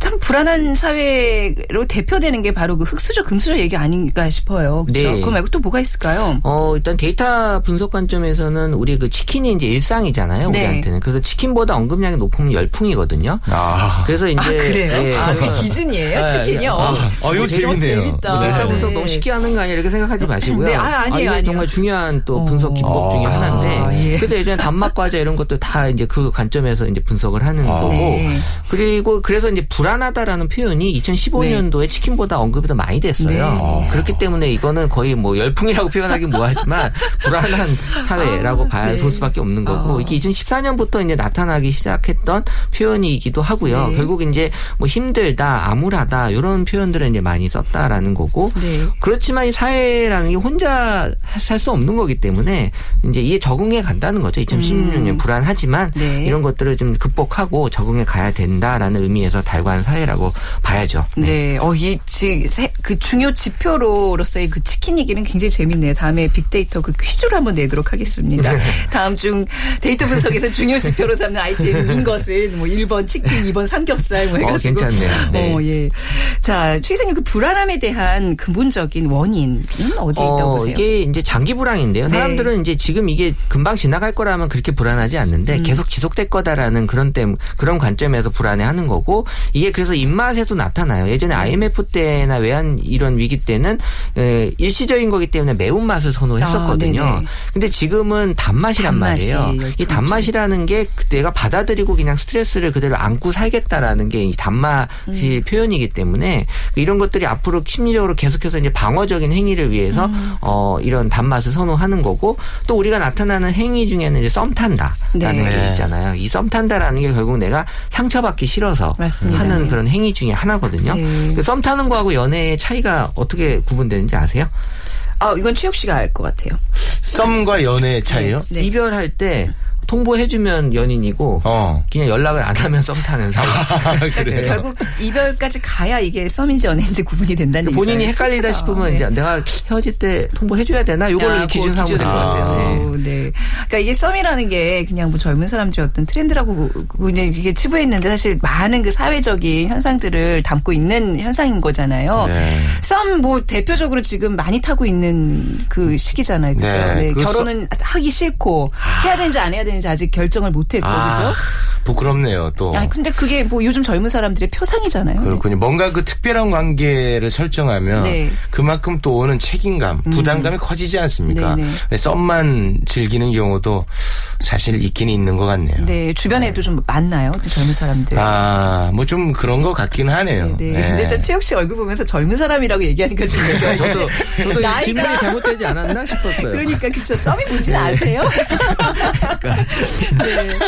Speaker 1: 참 불안한 사회로 대표되는 게 바로 그 흑수저 금수저 얘기 아닌가 싶어요. 그렇죠?
Speaker 3: 네.
Speaker 1: 그거 말고 또 뭐가 있을까요?
Speaker 3: 어, 일단 데이터 분석 관점에서는 우리 그 치킨이 이제 일상이잖아요.
Speaker 1: 네.
Speaker 3: 우리한테는. 그래서 치킨보다 언급량이 높으면 열풍이거든요.
Speaker 2: 아.
Speaker 3: 그래서 이제
Speaker 1: 아 그래요?
Speaker 3: 예.
Speaker 1: 아 그게 기준이에요, 치킨이요.
Speaker 2: 아, 아, 이거
Speaker 1: 되게
Speaker 2: 재밌네요.
Speaker 1: 재밌다.
Speaker 2: 네.
Speaker 3: 데이터 분석 너무 쉽게 하는 거 아니야 이렇게 생각하지 마시고요.
Speaker 1: 네, 아, 아니에요,
Speaker 3: 이게
Speaker 1: 아니에요.
Speaker 3: 정말 중요한 또
Speaker 1: 어.
Speaker 3: 분석 기법 중에
Speaker 2: 아,
Speaker 3: 하나인데.
Speaker 1: 예.
Speaker 3: 그래서 예전에 단맛 과자 이런 것도 다 이제 그 관점에서 이제 분석을 하는
Speaker 2: 아.
Speaker 3: 거고.
Speaker 1: 네.
Speaker 3: 그리고 그래서 이제 불안하다라는 표현이 2015년도에 치킨보다 언급이 더 많이 됐어요.
Speaker 1: 네.
Speaker 3: 그렇기 때문에 이거는 거의 뭐 열풍이라고 표현하기 뭐하지만 불안한 사회라고
Speaker 1: 아,
Speaker 3: 봐야
Speaker 1: 네.
Speaker 3: 볼 수밖에 없는 거고
Speaker 1: 아.
Speaker 3: 이게 2014년부터 이제 나타나기 시작했던 표현이기도 하고요.
Speaker 1: 네.
Speaker 3: 결국 이제 뭐 힘들다, 암울하다 이런 표현들을 이제 많이 썼다라는 거고.
Speaker 1: 네.
Speaker 3: 그렇지만 이 사회라는 게 혼자 살 수 없는 거기 때문에 이제 이에 적응해 간다는 거죠. 2016년
Speaker 1: 음.
Speaker 3: 불안하지만
Speaker 1: 네.
Speaker 3: 이런 것들을 좀 극복하고 적응해 가야 된다라는 의미에서 달관 사회라고 봐야죠.
Speaker 1: 네, 어, 이, 지, 세- 그 중요 지표로로서의 그 치킨 얘기는 굉장히 재밌네요. 다음에 빅데이터 그 퀴즈를 한번 내도록 하겠습니다. 다음 중 데이터 분석에서 중요 지표로 삼는 아이템인 것은 뭐 1번 치킨, 2번 삼겹살 뭐 해가지고.
Speaker 3: 어, 괜찮네요. 네.
Speaker 1: 어, 예. 자, 최 기자님 그 불안함에 대한 근본적인 원인은 어디에 있다고
Speaker 3: 어,
Speaker 1: 보세요?
Speaker 3: 이게 이제 장기 불황인데요.
Speaker 1: 네.
Speaker 3: 사람들은 이제 지금 이게 금방 지나갈 거라면 그렇게 불안하지 않는데
Speaker 1: 음.
Speaker 3: 계속 지속될 거다라는 그런 때 그런 관점에서 불안해하는 거고 이게 그래서 입맛에도 나타나요. 예전에 IMF 때나 외환 이런 위기 때는 에, 일시적인 거기 때문에 매운 맛을 선호했었거든요.
Speaker 1: 아.
Speaker 3: 근데 지금은 단맛이란
Speaker 1: 단맛이
Speaker 3: 말이에요. 이. 단맛이라는 게 내가 받아들이고 그냥 스트레스를 그대로 안고 살겠다라는 게 이 단맛이 표현이기 때문에 이런 것들이 앞으로 심리적으로 계속해서 이제 방어적인 행위를 위해서 어 이런 단맛을 선호하는 거고 또 우리가 나타나는 행위 중에는 이제 썸 탄다라는
Speaker 1: 네.
Speaker 3: 게 있잖아요. 이 썸 탄다라는 게 결국 내가 상처받기 싫어서
Speaker 1: 맞습니다.
Speaker 3: 하는
Speaker 1: 네.
Speaker 3: 그런 행위 중에 하나거든요.
Speaker 1: 네.
Speaker 3: 그썸 타는 거하고 연애의 차이가 어떻게 구분되는지 아세요?
Speaker 1: 아, 이건 최욱 씨가 알 것 같아요.
Speaker 2: 썸과 연애의 차이요?
Speaker 1: 네.
Speaker 3: 이별할 때 통보해주면 연인이고
Speaker 2: 어.
Speaker 3: 그냥 연락을 안 하면 썸 타는 사이.
Speaker 2: 그래요?
Speaker 1: 결국 이별까지 가야 이게 썸인지 연애인지 구분이 된다는
Speaker 3: 그 본인이. 헷갈리다. 싶으면
Speaker 1: 네.
Speaker 3: 이제 내가 헤어질 때 통보해줘야 되나? 요걸로
Speaker 1: 아,
Speaker 3: 기준 삼으면 될것 같아요.
Speaker 2: 아.
Speaker 3: 네.
Speaker 1: 어, 네. 그러니까 이게 썸이라는 게 그냥 뭐 젊은 사람들의 어떤 트렌드라고 그냥 이게 치부했는데 사실 많은 그 사회적인 현상들을 담고 있는 현상인 거잖아요.
Speaker 2: 네.
Speaker 1: 썸뭐 대표적으로 지금 많이 타고 있는 그 시기잖아요. 그죠?
Speaker 2: 네,
Speaker 1: 네.
Speaker 2: 그
Speaker 1: 결혼은 하기 싫고 해야 되는지 안 해야 되는지 아직 결정을 못 했고
Speaker 2: 아,
Speaker 1: 그죠?
Speaker 2: 부끄럽네요, 또.
Speaker 1: 아니 근데 그게 뭐 요즘 젊은 사람들의 표상이잖아요.
Speaker 2: 그렇군요. 뭔가 그 특별한 관계를 설정하면
Speaker 1: 네.
Speaker 2: 그만큼 또 오는 책임감, 부담감이 커지지 않습니까?
Speaker 1: 네네.
Speaker 2: 근데 썸만 즐기는 경우도 사실 있긴 있는 것 같네요.
Speaker 1: 네, 주변에도 좀 많나요? 젊은 사람들.
Speaker 2: 아, 뭐 좀 그런 것 같긴 하네요.
Speaker 1: 네. 근데 참 최욱 씨 얼굴 보면서 젊은 사람이라고 얘기하니까 좀
Speaker 3: 저도 저도
Speaker 1: 나이가-
Speaker 3: 질문이 잘못되지 않았나 싶었어요.
Speaker 1: 그러니까 그쵸 썸이 뭔지는 아세요? 네.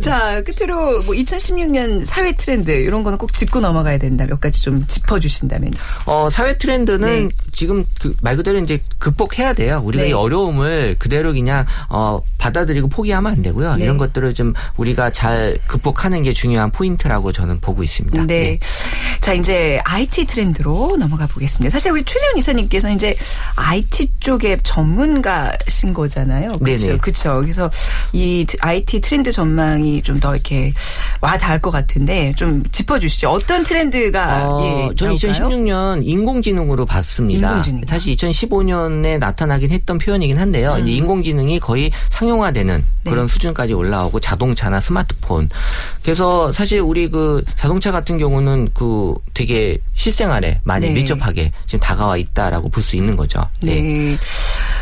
Speaker 1: 자 끝으로 뭐 2016년 사회 트렌드 이런 거는 꼭 짚고 넘어가야 된다 몇 가지 좀 짚어 주신다면
Speaker 3: 어, 사회 트렌드는
Speaker 1: 네.
Speaker 3: 지금 그 말 그대로 이제 극복해야 돼요. 우리가
Speaker 1: 네.
Speaker 3: 이 어려움을 그대로 그냥 어, 받아들이고 포기하면 안 되고요.
Speaker 1: 네.
Speaker 3: 이런 것들을 좀 우리가 잘 극복하는 게 중요한 포인트라고 저는 보고 있습니다.
Speaker 1: 네. 자, 이제 IT 트렌드로 넘어가 보겠습니다. 사실 우리 최재훈 이사님께서 이제 IT 쪽의 전문가신 거잖아요. 그렇죠.
Speaker 3: 네네.
Speaker 1: 그렇죠. 그래서 이 트- IT 트렌드 전망이 좀 더 이렇게 와 닿을 것 같은데 좀 짚어 주시죠. 어떤 트렌드가
Speaker 3: 어,
Speaker 1: 예,
Speaker 3: 저는
Speaker 1: 나올까요?
Speaker 3: 2016년 인공지능으로 봤습니다.
Speaker 1: 인공지능.
Speaker 3: 사실 2015년에 나타나긴 했던 표현이긴 한데요. 이제 인공지능이 거의 상용화되는
Speaker 1: 음. 네.
Speaker 3: 그런 수준까지 올라오고 자동차나 스마트폰. 그래서 사실 우리 그 자동차 같은 경우는 그 되게 실생활에 많이
Speaker 1: 네.
Speaker 3: 밀접하게 지금 다가와 있다라고 볼 수 있는 거죠.
Speaker 1: 네.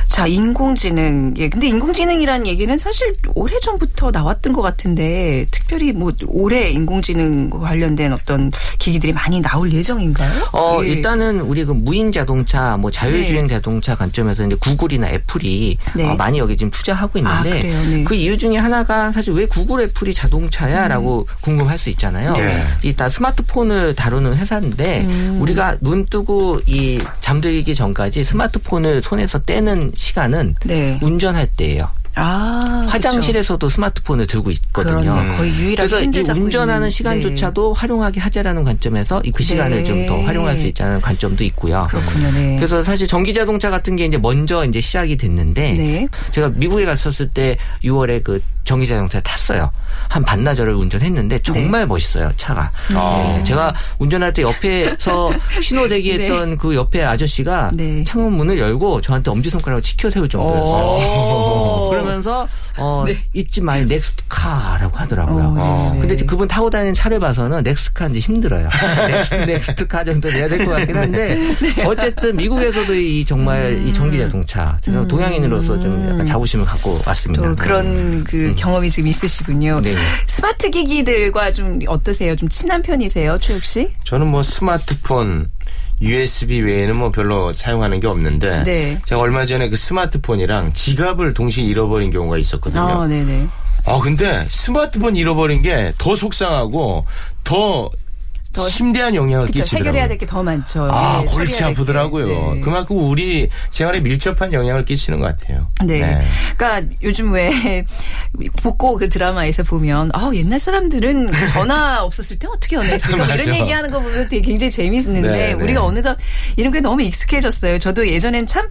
Speaker 1: 자, 인공지능. 예. 근데 인공지능이라는 얘기는 사실 오래 전부터 나왔던 것 같은데 특별히 뭐 올해 인공지능 관련된 어떤 기기들이 많이 나올 예정인가요?
Speaker 3: 어,
Speaker 1: 예.
Speaker 3: 일단은 우리 그 무인 자동차, 뭐 자율주행 자동차 관점에서 이제 구글이나 애플이
Speaker 1: 네.
Speaker 3: 어, 많이 여기 지금 투자하고 있는데
Speaker 1: 아, 그래요? 네.
Speaker 3: 그 이유 중에 하나가 사실 왜 구글 애플이 자동차야라고 궁금할 수 있잖아요.
Speaker 2: 네.
Speaker 3: 이다 스마트폰을 다루는 회사인데
Speaker 1: 음.
Speaker 3: 우리가 눈 뜨고 이 잠들기 전까지 스마트폰을 손에서 떼는 시간은
Speaker 1: 네.
Speaker 3: 운전할 때예요.
Speaker 1: 아,
Speaker 3: 화장실에서도 스마트폰을 들고 있거든요.
Speaker 1: 그러네요. 거의 유일하게
Speaker 3: 그래서 이 운전하는 시간조차도 활용하게 하자라는 관점에서 이 그 시간을
Speaker 1: 네.
Speaker 3: 좀더 활용할 수 있다는 관점도 있고요.
Speaker 1: 그렇군요. 네.
Speaker 3: 그래서 사실 전기 자동차 같은 게 이제 먼저 이제 시작이 됐는데
Speaker 1: 네.
Speaker 3: 제가 미국에 갔었을 때 6월에 그 전기 자동차 탔어요. 한 반나절을 운전했는데 정말
Speaker 1: 네.
Speaker 3: 멋있어요 차가.
Speaker 2: 아.
Speaker 3: 네, 제가 운전할 때 옆에서 신호 대기했던 그 옆에 아저씨가
Speaker 1: 네.
Speaker 3: 창문 문을 열고 저한테 엄지 손가락을 치켜 세울 정도였어요.
Speaker 1: 오.
Speaker 3: 그러면서 어, it's my next car라고 하더라고요.
Speaker 1: 어, 네,
Speaker 3: 어,
Speaker 1: 네.
Speaker 3: 근데 그분 타고 다니는 차를 봐서는 next car인지 힘들어요. next, next car 정도 내야 될 것 같긴 한데
Speaker 1: 네.
Speaker 3: 어쨌든 미국에서도 이 정말
Speaker 1: 음.
Speaker 3: 이 전기 자동차 제가 동양인으로서 좀 약간 자부심을 갖고 왔습니다.
Speaker 1: 또 그런 그 경험이 지금 있으시군요.
Speaker 3: 네.
Speaker 1: 스마트 기기들과 좀 어떠세요? 좀 친한 편이세요, 최욱 씨?
Speaker 2: 저는 뭐 스마트폰, USB 외에는 뭐 별로 사용하는 게 없는데
Speaker 1: 네.
Speaker 2: 제가 얼마 전에 그 스마트폰이랑 지갑을 동시에 잃어버린 경우가 있었거든요.
Speaker 1: 아, 네네.
Speaker 2: 아 근데 스마트폰 잃어버린 게 더 속상하고 더,
Speaker 1: 더
Speaker 2: 심대한 영향을
Speaker 1: 그쵸,
Speaker 2: 끼치더라고요.
Speaker 1: 해결해야 될 게 더 많죠.
Speaker 2: 아,
Speaker 1: 네,
Speaker 2: 골치. 아프더라고요.
Speaker 1: 네.
Speaker 2: 그만큼 우리 생활에 밀접한 영향을 끼치는 것 같아요.
Speaker 1: 네. 그러니까 요즘 왜 복고 그 드라마에서 보면 아 옛날 사람들은 전화 없었을 때 어떻게 연애했을까 뭐 이런. 얘기하는 거 보면 되게 굉장히 재밌는데
Speaker 2: 네, 네.
Speaker 1: 우리가 어느덧 이런 게 너무 익숙해졌어요. 저도 예전엔 참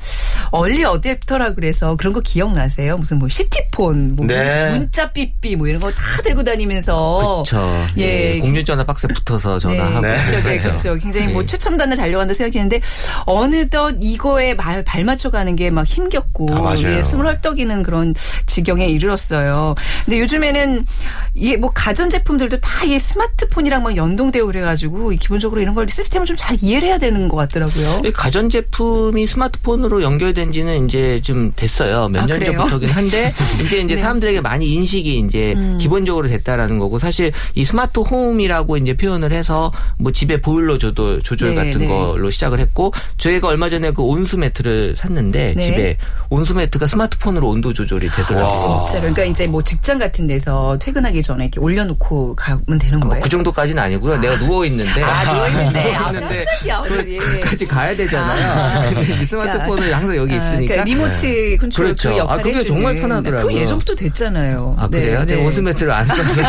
Speaker 1: 얼리 어댑터라 그래서 그런 거 기억나세요? 무슨 뭐 시티폰, 뭐
Speaker 2: 네.
Speaker 1: 문- 문자 삐삐 뭐 이런 거 다 들고 다니면서
Speaker 3: 그렇죠.
Speaker 1: 예.
Speaker 3: 공유전화 박스에 붙어서 전화하고
Speaker 1: 네, 그렇죠, 네,
Speaker 3: 그랬었죠.
Speaker 1: 그렇죠. 굉장히 뭐
Speaker 3: 네.
Speaker 1: 최첨단을 달려간다 생각했는데 어느덧 이거에 말, 발 맞춰가는 게 막 힘겹고
Speaker 2: 아.
Speaker 1: 예, 숨을 헐떡이는 그런 지경에 이르렀어요. 근데 요즘에는 이게 뭐 가전 제품들도 다이 스마트폰이랑 막 연동되고 그래가지고 이 기본적으로 이런 걸 시스템을 좀 잘 이해를 해야 되는 것 같더라고요.
Speaker 3: 이 가전 제품이 스마트폰으로 연결된 지는 이제 좀 됐어요. 몇
Speaker 1: 아,
Speaker 3: 년? 전부터긴 한데, 이제 이제
Speaker 1: 네.
Speaker 3: 사람들에게 많이 인식이 이제
Speaker 1: 음.
Speaker 3: 기본적으로 됐다라는 거고, 사실 이 스마트 홈이라고 이제 표현을 해서 뭐 집에 보일러 조절, 조절
Speaker 1: 네,
Speaker 3: 같은
Speaker 1: 네.
Speaker 3: 걸로 시작을 했고, 저희가 얼마 전에 그 온수 매트를 샀는데,
Speaker 1: 네.
Speaker 3: 집에 온수 매트가 스마트폰으로 온도 조절이 되더라고요.
Speaker 2: 와.
Speaker 1: 진짜로. 그러니까 이제 뭐 직장 같은 데서 퇴근하기 전에 이렇게 올려놓고 가면 되는
Speaker 3: 뭐
Speaker 1: 거예요.
Speaker 3: 그 정도까지는 아니고요. 내가 누워 있는데.
Speaker 1: 아, 누워 있는데. 아,
Speaker 3: 누워있는데
Speaker 1: 깜짝이야.
Speaker 3: 그-
Speaker 1: 예.
Speaker 3: 그까지 가야 되잖아요. 근데 이 스마트폰을 항상 여기
Speaker 1: 아,
Speaker 3: 있으니까.
Speaker 1: 그러니까 리모트 컨트롤
Speaker 3: 그렇죠.
Speaker 1: 그 역할을
Speaker 3: 아, 그게. 정말 편하더라고요.
Speaker 1: 그건 예전부터 됐잖아요.
Speaker 3: 아, 그래요?
Speaker 1: 네, 네.
Speaker 3: 온수 매트를 안 써서.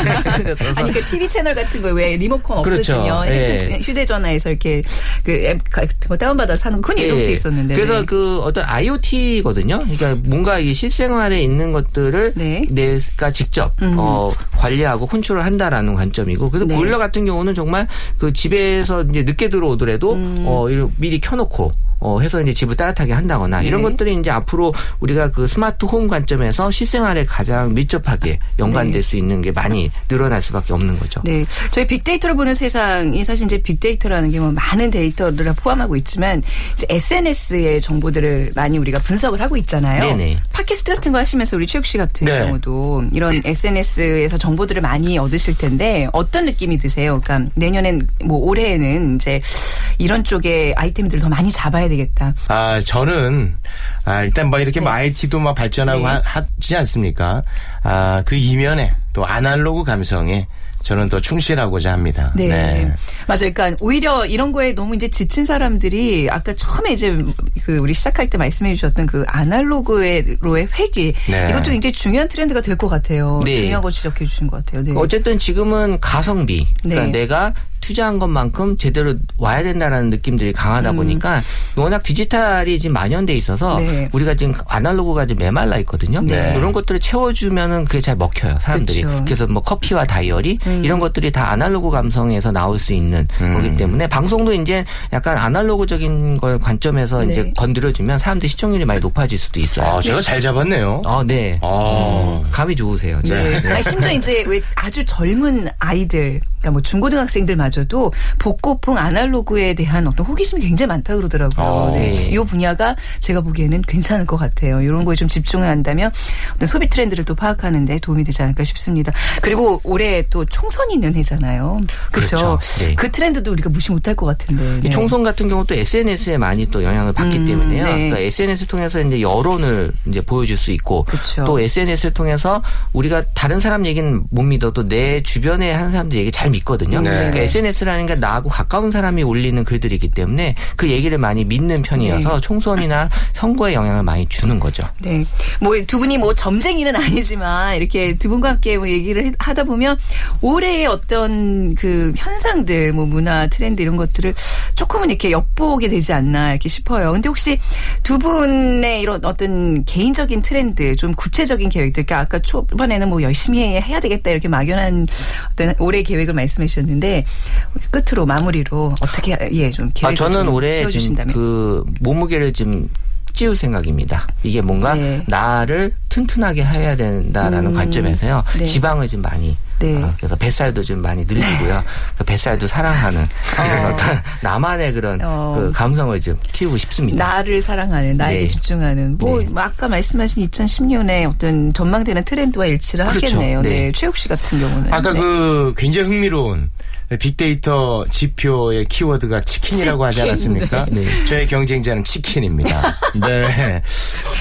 Speaker 1: 아니, 그러니까 TV 채널 같은 거 왜 리모컨
Speaker 3: 그렇죠.
Speaker 1: 없으시면
Speaker 3: 예.
Speaker 1: 핸드- 휴대전화에서 이렇게 그앱 같은 거 다운받아 사는 건 예전부터
Speaker 3: 예.
Speaker 1: 있었는데.
Speaker 3: 그래서
Speaker 1: 네.
Speaker 3: 그 어떤 IoT거든요. 그러니까 뭔가 이 실생활에 있는 것들을
Speaker 1: 네.
Speaker 3: 내가 직접
Speaker 1: 음.
Speaker 3: 어, 관리하고 컨트롤 한다라는 관점이고. 그래서
Speaker 1: 네.
Speaker 3: 보일러 같은 경우는 정말 그 집에서 이제 늦게 들어오더라도
Speaker 1: 음.
Speaker 3: 어, 미리 켜놓고 어, 해서 이제 집을 따뜻하게 한다거나 이런
Speaker 1: 네.
Speaker 3: 것들이 이제 앞으로 우리가 그 스마트 홈 관점에서 실생활에 가장 밀접하게 연관될
Speaker 1: 네.
Speaker 3: 수 있는 게 많이 늘어날 수밖에 없는 거죠.
Speaker 1: 네. 저희 빅데이터로 보는 세상이 사실 이제 빅데이터라는 게 뭐 많은 데이터들을 포함하고 있지만 SNS의 정보들을 많이 우리가 분석을 하고 있잖아요.
Speaker 3: 네네.
Speaker 1: 팟캐스트 같은 거 하시면서 우리 최욱 씨 같은
Speaker 2: 네.
Speaker 1: 경우도 이런 SNS에서 정보들을 많이 얻으실 텐데 어떤 느낌이 드세요? 그러니까 내년엔 뭐 올해에는 이제 이런 쪽의 아이템들을 더 많이 잡아야 되겠다.
Speaker 2: 아, 저는, 아, 일단 뭐 이렇게 뭐 IT도 막 발전하고
Speaker 1: 네.
Speaker 2: 하, 하지 않습니까? 아, 그 이면에 또 아날로그 감성에 저는 더 충실하고자 합니다.
Speaker 1: 네. 맞아요. 그러니까 오히려 이런 거에 너무 이제 지친 사람들이 아까 처음에 이제 그 우리 시작할 때 말씀해 주셨던 그 아날로그로의 회귀
Speaker 2: 네.
Speaker 1: 이것도 굉장히 중요한 트렌드가 될 것 같아요.
Speaker 3: 네.
Speaker 1: 중요한 거 지적해 주신 것 같아요. 네.
Speaker 3: 어쨌든 지금은 가성비. 그러니까
Speaker 1: 네.
Speaker 3: 내가 투자한 것만큼 제대로 와야 된다라는 느낌들이 강하다 보니까 워낙 디지털이 지금 만연돼 있어서
Speaker 1: 음. 네.
Speaker 3: 우리가 지금 아날로그가 좀 메말라 있거든요.
Speaker 1: 네.
Speaker 3: 이런 것들을 채워주면은 그게 잘 먹혀요 사람들이.
Speaker 1: 그쵸. 음.
Speaker 3: 그래서 뭐 커피와 다이어리 이런 것들이 다 아날로그 감성에서 나올 수 있는
Speaker 2: 음.
Speaker 3: 거기 때문에 방송도 이제 약간 아날로그적인 걸 관점에서
Speaker 1: 네.
Speaker 3: 이제 건드려주면 사람들 시청률이 많이 높아질 수도 있어요.
Speaker 2: 아, 제가 잘 잡았네요.
Speaker 3: 아, 네.
Speaker 2: 아.
Speaker 3: 감이 좋으세요.
Speaker 2: 네.
Speaker 3: 네.
Speaker 1: 아니, 심지어 이제 왜 아주 젊은 아이들, 그러니까 뭐 중고등학생들 마저 도 복고풍 아날로그에 대한 어떤 호기심이 굉장히 많다 그러더라고요.
Speaker 2: 어.
Speaker 1: 네.
Speaker 3: 네.
Speaker 1: 이 분야가 제가 보기에는 괜찮을 것 같아요. 이런 거에 좀 집중을 한다면 어떤 소비 트렌드를 또 파악하는데 도움이 되지 않을까 싶습니다. 그리고 올해 또 총선이 있는 해잖아요. 그렇죠.
Speaker 3: 그렇죠. 네.
Speaker 1: 그 트렌드도 우리가 무시 못할 것 같은데.
Speaker 3: 이
Speaker 1: 네.
Speaker 3: 총선 같은 경우 또 SNS에 많이 또 영향을 받기
Speaker 1: 음,
Speaker 3: 때문에요.
Speaker 1: 네.
Speaker 3: 그러니까 SNS 통해서 이제 여론을 이제 보여줄 수 있고
Speaker 1: 그쵸.
Speaker 3: 또 SNS를 통해서 우리가 다른 사람 얘기는 못 믿어도 내 주변에 하는 사람들 얘기 잘 믿거든요.
Speaker 2: 네.
Speaker 3: 그러니까 SNS 라는 게 나하고 가까운 사람이 올리는 글들이기 때문에 그 얘기를 많이 믿는 편이어서
Speaker 1: 네.
Speaker 3: 총선이나 선거에 영향을 많이 주는 거죠.
Speaker 1: 네. 뭐 두 분이 뭐 점쟁이는 아니지만 이렇게 두 분과 함께 뭐 얘기를 해- 하다 보면 올해의 어떤 그 현상들 뭐 문화 트렌드 이런 것들을 조금은 이렇게 엿보게 되지 않나 이렇게 싶어요. 근데 혹시 두 분의 이런 어떤 개인적인 트렌드 좀 구체적인 계획들 그러니까 아까 초반에는 뭐 열심히 해야 되겠다 이렇게 막연한 어떤 올해 계획을 말씀해 주셨는데 끝으로 마무리로 어떻게 예좀
Speaker 3: 아,
Speaker 1: 계획을
Speaker 3: 저는
Speaker 1: 좀
Speaker 3: 올해 지금
Speaker 1: 세워주신다면
Speaker 3: 그 몸무게를 좀 찌울 생각입니다. 이게 뭔가
Speaker 1: 네.
Speaker 3: 나를 튼튼하게 해야 된다라는
Speaker 1: 음,
Speaker 3: 관점에서요.
Speaker 1: 네.
Speaker 3: 지방을 좀 많이
Speaker 1: 네.
Speaker 3: 어, 그래서 뱃살도 좀 많이 늘리고요. 그 뱃살도 사랑하는 이런
Speaker 1: 어.
Speaker 3: 어떤 나만의 그런
Speaker 1: 어.
Speaker 3: 그 감성을 좀 키우고 싶습니다.
Speaker 1: 나를 사랑하는 나에게
Speaker 3: 네.
Speaker 1: 집중하는 뭐
Speaker 3: 네.
Speaker 1: 아까 말씀하신 2010년에 어떤 전망되는 트렌드와 일치를
Speaker 3: 그렇죠.
Speaker 1: 하겠네요. 네.
Speaker 3: 네.
Speaker 1: 최욱 씨 같은 경우는
Speaker 2: 아까
Speaker 1: 네.
Speaker 2: 그 굉장히 흥미로운 빅데이터 지표의 키워드가 치킨이라고 하지
Speaker 1: 치킨.
Speaker 2: 않았습니까?
Speaker 3: 네.
Speaker 2: 저의 경쟁자는 치킨입니다. 네.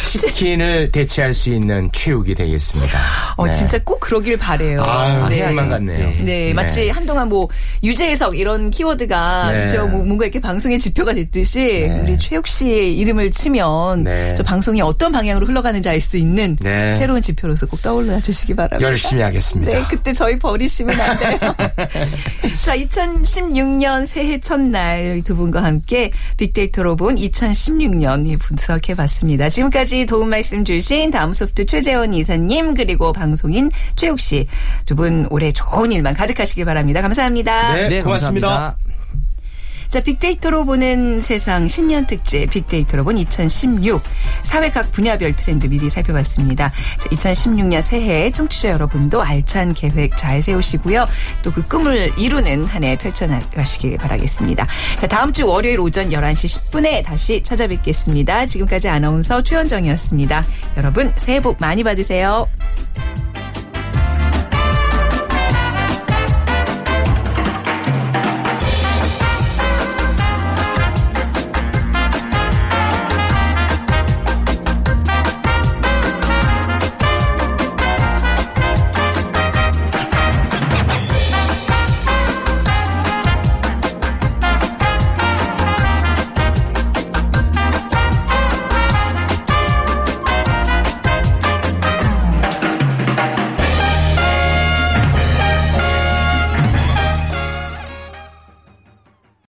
Speaker 2: 치킨을 대체할 수 있는 최욱이 되겠습니다.
Speaker 1: 어
Speaker 2: 네.
Speaker 1: 진짜 꼭 그러길 바래요.
Speaker 2: 아유,
Speaker 1: 네.
Speaker 2: 희망 같네요.
Speaker 3: 네.
Speaker 1: 네, 마치 한동안 뭐 유재석 이런 키워드가
Speaker 2: 네.
Speaker 1: 그렇죠. 뭐 뭔가 이렇게 방송의 지표가 됐듯이
Speaker 2: 네.
Speaker 1: 우리 최욱 씨의 이름을 치면
Speaker 2: 네.
Speaker 1: 저 방송이 어떤 방향으로 흘러가는지 알 수 있는
Speaker 2: 네.
Speaker 1: 새로운 지표로서 꼭 떠올려 주시기 바랍니다.
Speaker 2: 열심히 하겠습니다.
Speaker 1: 네, 그때 저희 버리시면 안 돼요. 자, 2016년 새해 첫날 두 분과 함께 빅데이터로 본 2016년 분석해 봤습니다. 지금까지 도움 말씀 주신 다음 소프트 최재원 이사님 그리고 방송인 최욱 씨 두 분 올해 좋은 일만 가득하시길 바랍니다. 감사합니다.
Speaker 2: 네, 고맙습니다.
Speaker 3: 감사합니다.
Speaker 1: 자, 빅데이터로 보는 세상 신년 특집 빅데이터로 본 2016 사회 각 분야별 트렌드 미리 살펴봤습니다. 자, 2016년 새해 청취자 여러분도 알찬 계획 잘 세우시고요. 또 그 꿈을 이루는 한 해 펼쳐나가시길 바라겠습니다. 자, 다음 주 월요일 오전 11시 10분에 다시 찾아뵙겠습니다. 지금까지 아나운서 최현정이었습니다. 여러분 새해 복 많이 받으세요.